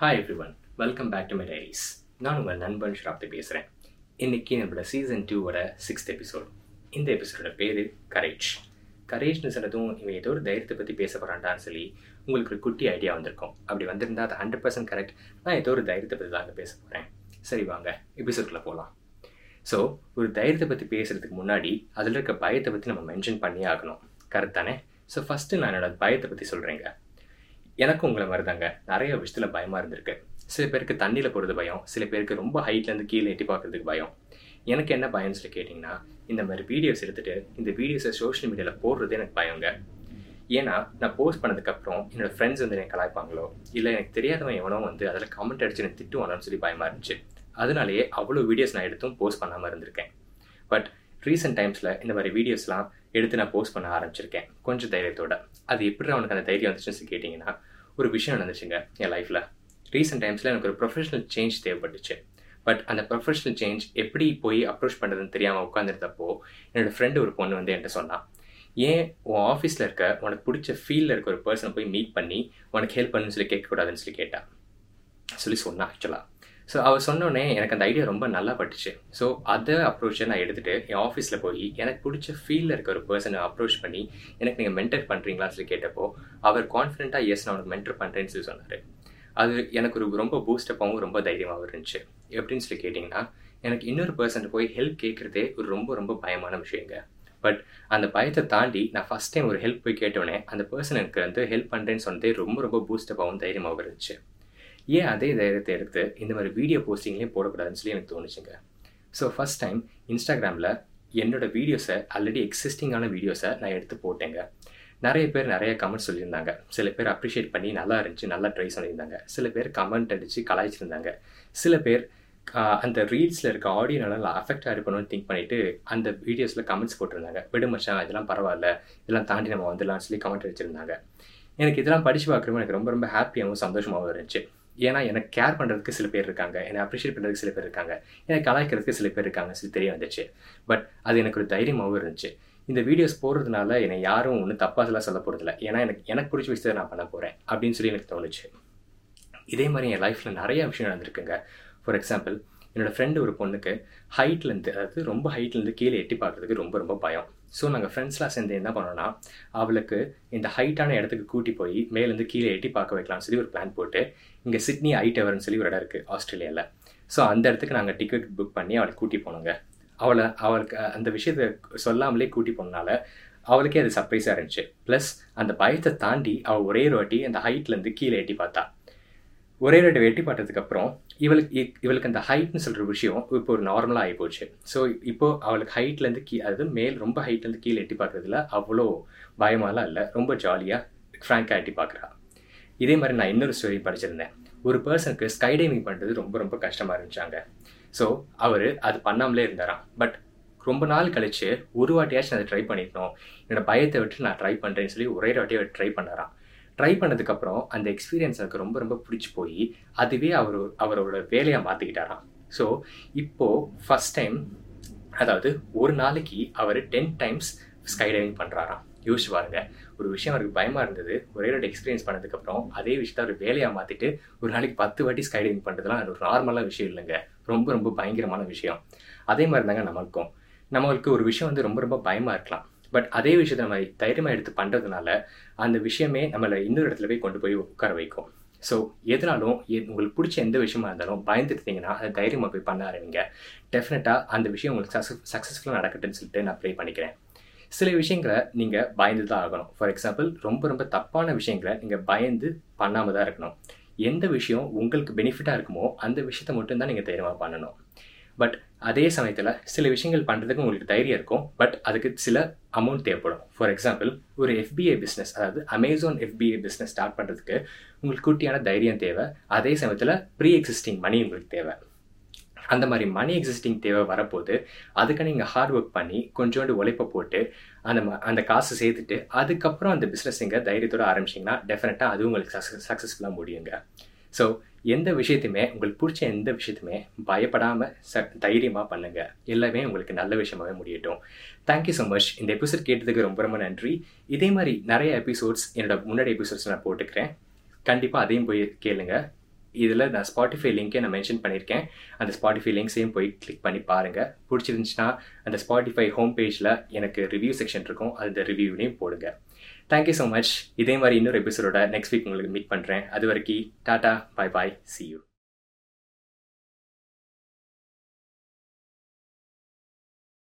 Hi everyone welcome back to my diaries நான் உங்கள் நண்பன் ஷராப்தி பேசுகிறேன் இன்னைக்கு நம்மளோட சீசன் டூவோட சிக்ஸ்த் எபிசோட் இந்த எபிசோடோட பேர் கரேஜ் கரேஜ்னு சொன்னதும் இவன் ஏதோ ஒரு தைரியத்தை பற்றி பேச போகிறான்டான்னு சொல்லி உங்களுக்கு ஒரு குட்டி ஐடியா வந்திருக்கும். அப்படி வந்திருந்தா அது ஹண்ட்ரட் பர்சன்ட் கரெக்ட் நான் ஏதோ ஒரு தைரியத்தை பற்றி தாங்க பேச போகிறேன் சரி வாங்க எபிசோட்குள்ளே போகலாம் ஸோ ஒரு தைரியத்தை பற்றி பேசுகிறதுக்கு முன்னாடி அதில் இருக்க பயத்தை பற்றி நம்ம மென்ஷன் பண்ணியே ஆகணும். கரெக்ட் தானே? ஸோ ஃபஸ்ட்டு நான் என்னோடய பயத்தை பற்றி சொல்கிறேங்க எனக்கும் உங்களை மாதிரி தாங்க நிறைய விஷயத்தில் பயமாக இருந்திருக்கு. சில பேருக்கு தண்ணியில் போகிறது பயம் சில பேருக்கு ரொம்ப ஹைட்லேருந்து கீழே எட்டி பார்க்குறதுக்கு பயம். எனக்கு என்ன பயம்னு சொல்லி கேட்டிங்கன்னா இந்த மாதிரி வீடியோஸ் எடுத்துகிட்டு இந்த வீடியோஸை சோஷியல் மீடியாவில் போடுறது எனக்கு பயங்க ஏன்னா நான் போஸ்ட் பண்ணதுக்கப்புறம் என்னோட ஃப்ரெண்ட்ஸ் வந்து என்னை கலாய்ப்பாங்களோ இல்லை எனக்கு தெரியாதவன் எவனோ வந்து அதில் கமெண்ட் அடிச்சு எனக்கு திட்டுவானோன்னு சொல்லி பயமாக இருந்துச்சு. அதனாலேயே அவ்வளோ வீடியோஸ் நான் எடுத்தும் போஸ்ட் பண்ணாமல் இருந்திருக்கேன். பட் ரீசெண்ட் டைம்ஸில் இந்த மாதிரி வீடியோஸ்லாம் எடுத்து நான் போஸ்ட் பண்ண ஆரம்பிச்சிருக்கேன். கொஞ்சம் தைரியத்தோட. அது எப்படி அவனுக்கு அந்த தைரியம் வந்துச்சுன்னு கேட்டிங்கன்னா ஒரு விஷயம் நடந்துச்சுங்க என் லைஃப்பில் ரீசெண்ட் டைம்ஸில் எனக்கு ஒரு ப்ரொஃபஷனல் சேஞ்ச் தேவைப்பட்டுச்சு. பட் அந்த ப்ரொஃபஷனல் சேஞ்ச் எப்படி போய் அப்ரோச் பண்ணுறதுன்னு தெரியாமல் உட்காந்துருந்தப்போ என்னோடய ஃப்ரெண்டு ஒரு பொண்ணு வந்து என்கிட்ட சொன்னான் ஏன் உன் ஆஃபீஸில் இருக்க உனக்கு பிடிச்ச ஃபீல்டில் இருக்க ஒரு பர்சனை போய் மீட் பண்ணி உனக்கு ஹெல்ப் பண்ணுன்னு சொல்லி கேட்கக்கூடாதுன்னு சொல்லி கேட்டான் சொல்லி சொன்னான் ஆக்சுவலாக ஸோ அவர் சொன்னோடனே எனக்கு அந்த ஐடியா ரொம்ப நல்லா பட்டுச்சு. ஸோ அதை அப்ரோச்சை நான் எடுத்துகிட்டு என் ஆஃபீஸில் போய் எனக்கு பிடிச்ச ஃபீல்டில் இருக்க ஒரு பர்சனை அப்ரோச் பண்ணி எனக்கு நீங்கள் மென்டர் பண்ணுறீங்களான்னு சொல்லி கேட்டப்போ அவர் கான்ஃபிடென்ட்டாக எஸ் நான் உனக்கு மென்டர் பண்ணுறேன்னு சொல்லி சொன்னார். அது எனக்கு ஒரு ரொம்ப பூஸ்டப்பாகவும் ரொம்ப தைரியமாகவும் இருந்துச்சு. எப்படின்னு சொல்லி கேட்டிங்கன்னா எனக்கு இன்னொரு பர்சன் போய் ஹெல்ப் கேட்குறதே ஒரு ரொம்ப ரொம்ப பயமான விஷயங்க. பட் அந்த பயத்தை தாண்டி நான் ஃபஸ்ட் டைம் ஒரு ஹெல்ப் போய் கேட்டோடனே அந்த பர்சன் எனக்கு வந்து ஹெல்ப் பண்ணுறேன்னு சொன்னதே ரொம்ப ரொம்ப பூஸ்டப்பாகவும் தைரியமாகவும் இருந்துச்சு. ஏன் அதே தைரியத்தை எடுத்து இந்த மாதிரி வீடியோ போஸ்டிங்லேயும் போடக்கூடாதுன்னு சொல்லி எனக்கு தோணுச்சுங்க. ஸோ ஃபஸ்ட் டைம் இன்ஸ்டாகிராமில் என்னோடய வீடியோஸை ஆல்ரெடி எக்ஸிஸ்டிங்கான வீடியோஸை நான் எடுத்து போட்டேங்க. நிறைய பேர் நிறைய கமெண்ட் சொல்லியிருந்தாங்க. சில பேர் அப்ரிஷியேட் பண்ணி நல்லா இருந்துச்சு நல்லா ட்ரை சொல்லியிருந்தாங்க சில பேர் கமெண்ட் அடித்து கலாய்ச்சிருந்தாங்க. சில பேர் அந்த ரீல்ஸில் இருக்க ஆடியோ நல்லா அஃபெக்ட் ஆகிருக்கணும்னு திங்க் பண்ணிவிட்டு அந்த வீடியோஸில் கமெண்ட்ஸ் போட்டிருந்தாங்க. விடுமச்சான் இதெல்லாம் பரவாயில்ல இதெல்லாம் தாண்டி நம்ம வந்துடலாம்னு சொல்லி கமெண்ட் அடிச்சிருந்தாங்க. எனக்கு இதெல்லாம் படித்து பார்க்குறப்ப எனக்கு ரொம்ப ரொம்ப ஹாப்பியாகவும் சந்தோஷமாகவும் இருந்துச்சு. ஏன்னா எனக்கு கேர் பண்ணுறதுக்கு சில பேர் இருக்காங்க. என்னை அப்ரிஷியேட் பண்ணுறதுக்கு சில பேர் இருக்காங்க. என்னை கலாய்க்கிறதுக்கு சில பேர் இருக்காங்க. சில தெரிய வந்துச்சு. பட் அது எனக்கு ஒரு தைரியமாகவும் இருந்துச்சு. இந்த வீடியோஸ் போடுறதுனால என்னை யாரும் ஒன்றும் தப்பாதெல்லாம் சொல்ல போகிறதில்ல ஏன்னா எனக்கு எனக்கு பிடிச்ச விஷயத்தை நான் பண்ண போகிறேன் அப்படின்னு சொல்லி எனக்கு தோணுச்சு. இதே மாதிரி என் லைஃப்பில் நிறைய விஷயம் நடந்திருக்குங்க. ஃபார் எக்ஸாம்பிள் என்னோடய ஃப்ரெண்டு ஒரு பொண்ணுக்கு ஹைட்லேருந்து அதாவது ரொம்ப ஹைட்லேருந்து கீழே எட்டி பார்க்குறதுக்கு ரொம்ப ரொம்ப பயம். ஸோ நாங்கள் ஃப்ரெண்ட்ஸ்லாம் சேர்ந்து என்ன பண்ணோன்னா அவளுக்கு இந்த ஹைட்டான இடத்துக்கு கூட்டி போய் மேலேருந்து கீழே எட்டி பார்க்க வைக்கலாம்னு சொல்லி ஒரு பிளான் போட்டு இங்கே சிட்னி ஐ டவர்னு சொல்லி ஒரு இடம் இருக்குது ஆஸ்திரேலியாவில் ஸோ அந்த இடத்துக்கு நாங்கள் டிக்கெட் புக் பண்ணி அவளை கூட்டி போனோங்க. அவளை அவளுக்கு அந்த விஷயத்தை சொல்லாமலே கூட்டி போனனால அவளுக்கே அது சர்ப்ரைஸாக இருந்துச்சு. ப்ளஸ் அந்த பயத்தை தாண்டி அவள் ஒரே ஒரு வாட்டி அந்த ஹைட்லேருந்து கீழே எட்டி பார்த்தா. ஒரே ரெண்டு வெட்டி பார்த்ததுக்கப்புறம் இவளுக்கு இவளுக்கு அந்த ஹைட்னு சொல்கிற விஷயம் இப்போ ஒரு நார்மலாக ஆகி போச்சு. ஸோ இப்போது அவளுக்கு ஹைட்லேருந்து கீ அதாவது மேல் ரொம்ப ஹைட்லேருந்து கீழே எட்டி பார்க்குறதுல அவ்வளோ பயமாலாம் இல்லை. ரொம்ப ஜாலியாக ஃப்ராங்காக எட்டி பார்க்குறா. இதே மாதிரி நான் இன்னொரு ஸ்டோரி படிச்சிருந்தேன். ஒரு பர்சனுக்கு ஸ்கை டைவிங் பண்ணுறது ரொம்ப ரொம்ப கஷ்டமாக இருந்துச்சாங்க. ஸோ அவர் அது பண்ணாமலே இருந்தாராம். பட் ரொம்ப நாள் கழிச்சு ஒரு வாட்டியாச்சும் அதை ட்ரை பண்ணிக்கணும் என்னோடய பயத்தை விட்டு நான் ட்ரை பண்ணுறேன்னு சொல்லி ஒரே வாட்டியாக ட்ரை பண்ணாராம். ட்ரை பண்ணதுக்கப்புறம் அந்த எக்ஸ்பீரியன்ஸ் எனக்கு ரொம்ப ரொம்ப பிடிச்சி போய் அதுவே அவர் அவரோட வேலையாக மாற்றிக்கிட்டாராம் ஸோ இப்போது ஃபஸ்ட் டைம் அதாவது ஒரு நாளைக்கு அவர் டென் டைம்ஸ் ஸ்கை டைவிங் பண்ணுறாராம் யோசிச்சு பாருங்க ஒரு விஷயம் அவருக்கு பயமாக இருந்தது ஒரே ஒரு எக்ஸ்பீரியன்ஸ் பண்ணதுக்கப்புறம் அதே விஷயத்த அவர் வேலையாக மாற்றிட்டு ஒரு நாளைக்கு பத்து வாட்டி ஸ்கை டைவிங் பண்ணுறதுலாம் ஒரு நார்மலான விஷயம் இல்லைங்க. ரொம்ப ரொம்ப பயங்கரமான விஷயம். அதே மாதிரி தாங்க நம்மளுக்கும். நம்மளுக்கு ஒரு விஷயம் வந்து ரொம்ப ரொம்ப பயமாக இருக்கலாம். பட் அதே விஷயத்தை நம்ம தைரியமாக எடுத்து பண்ணுறதுனால அந்த விஷயமே நம்மளை இன்னொரு இடத்துல போய் கொண்டு போய் உட்கார வைக்கும். ஸோ எதனாலும் உங்களுக்கு பிடிச்ச எந்த விஷயமா இருந்தாலும் பயந்துட்டீங்கன்னா அதை தைரியமாக போய் பண்ண ஆரம்பிங்க. டெஃபினட்டாக அந்த விஷயம் உங்களுக்கு சக்ஸஸ் சக்ஸஸ்ஃபுல்லாக நடக்கட்டும்னு சொல்லிட்டு நான் ப்ளே பண்ணிக்கிறேன். சில விஷயங்களை நீங்கள் பயந்து தான் ஆகணும். ஃபார் எக்ஸாம்பிள் ரொம்ப ரொம்ப தப்பான விஷயங்களை நீங்கள் பயந்து பண்ணாமல் தான் இருக்கணும். எந்த விஷயம் உங்களுக்கு பெனிஃபிட்டாக இருக்குமோ அந்த விஷயத்த மட்டும்தான் நீங்கள் தைரியமாக பண்ணணும். பட் அதே சமயத்தில் சில விஷயங்கள் பண்ணுறதுக்கு உங்களுக்கு தைரியம் இருக்கும். பட் அதுக்கு சில அமௌண்ட் தேவைப்படும். ஃபார் எக்ஸாம்பிள் ஒரு எஃபிஐ பிஸ்னஸ் அதாவது அமேசான் எஃபிஐ பிஸ்னஸ் ஸ்டார்ட் பண்ணுறதுக்கு உங்களுக்கு குட்டியான தைரியம் தேவை. அதே சமயத்தில் ப்ரீ எக்ஸிஸ்டிங் மணி உங்களுக்கு தேவை. அந்த மாதிரி மணி எக்ஸிஸ்டிங் தேவை வரப்போது அதுக்கு நீங்கள் ஹார்ட் ஒர்க் பண்ணி கொஞ்சோண்டு உழைப்பை போட்டு அந்த அந்த காசு சேர்த்துட்டு அதுக்கப்புறம் அந்த பிஸ்னஸ் நீங்கள் தைரியத்தோடு ஆரம்பிச்சிங்கன்னா டெஃபினட்டாக அது உங்களுக்கு சக்ஸஸ் சக்ஸஸ்ஃபுல்லாக முடியுங்க. ஸோ எந்த விஷயத்தையுமே உங்களுக்கு பிடிச்ச எந்த விஷயத்தையுமே பயப்படாமல் ச தைரியமாக பண்ணுங்கள் எல்லாமே உங்களுக்கு நல்ல விஷயமாகவே முடியட்டும். தேங்க்யூ ஸோ மச் இந்த எபிசோட் கேட்டதுக்கு ரொம்ப ரொம்ப நன்றி. இதே மாதிரி நிறைய எபிசோட்ஸ் என்னோட முன்னாடி எபிசோட்ஸ் நான் போட்டுக்கிறேன். கண்டிப்பாக அதையும் போய் கேளுங்க. இதில் நான் ஸ்பாட்டிஃபை லிங்க்கே நான் மென்ஷன் பண்ணியிருக்கேன். அந்த ஸ்பாட்டிஃபை லிங்க்ஸையும் போய் கிளிக் பண்ணி பாருங்கள் பிடிச்சிருந்துச்சுன்னா அந்த ஸ்பாட்டிஃபை ஹோம் பேஜில் எனக்கு ரிவ்யூ செக்ஷன் இருக்கும். அந்த ரிவ்யூனையும் போடுங்க. தேங்க்யூ ஸோ மச் இதே மாதிரி இன்னொரு எபிசோடோட நெக்ஸ்ட் வீக் உங்களுக்கு மீட் பண்ணுறேன் அது வரைக்கும் tata bye bye see you